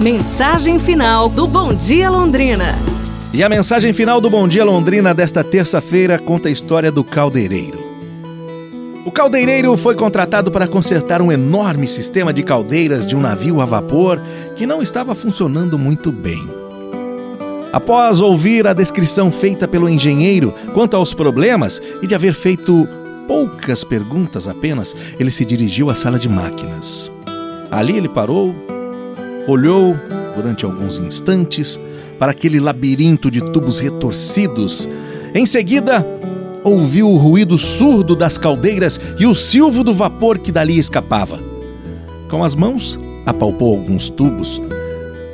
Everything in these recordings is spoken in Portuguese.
Mensagem final do Bom Dia Londrina. E a mensagem final do Bom Dia Londrina desta terça-feira conta a história do caldeireiro. O caldeireiro foi contratado para consertar um enorme sistema de caldeiras de um navio a vapor que não estava funcionando muito bem. Após ouvir a descrição feita pelo engenheiro quanto aos problemas e de haver feito poucas perguntas apenas, ele se dirigiu à sala de máquinas. Ali ele parou, olhou durante alguns instantes para aquele labirinto de tubos retorcidos. Em seguida, ouviu o ruído surdo das caldeiras e o silvo do vapor que dali escapava. Com as mãos, apalpou alguns tubos.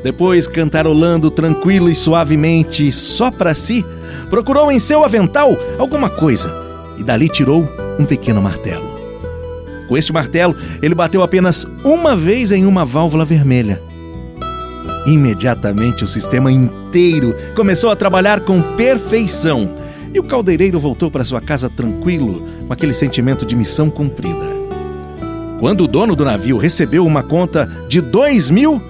Depois, cantarolando tranquilo e suavemente só para si, procurou em seu avental alguma coisa e dali tirou um pequeno martelo. Com este martelo, ele bateu apenas uma vez em uma válvula vermelha. Imediatamente o sistema inteiro começou a trabalhar com perfeição e o caldeireiro voltou para sua casa tranquilo, com aquele sentimento de missão cumprida. Quando o dono do navio recebeu uma conta de dois mil,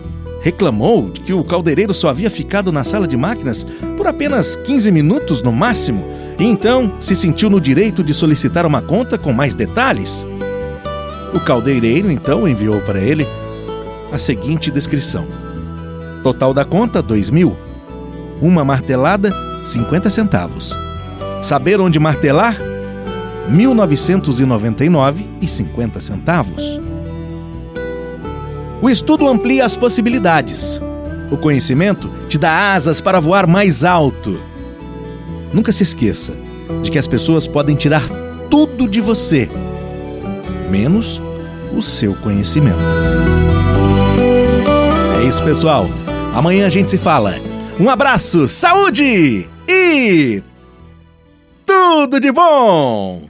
reclamou de que o caldeireiro só havia ficado na sala de máquinas por apenas 15 minutos no máximo, e então se sentiu no direito de solicitar uma conta com mais detalhes. O caldeireiro então enviou para ele a seguinte descrição: Total da conta: dois mil. Uma martelada, 50 centavos. Saber onde martelar? 1999 e 50 centavos. O estudo amplia as possibilidades. O conhecimento te dá asas para voar mais alto. Nunca se esqueça de que as pessoas podem tirar tudo de você, menos o seu conhecimento. É isso, pessoal. Amanhã a gente se fala. Um abraço, saúde e tudo de bom!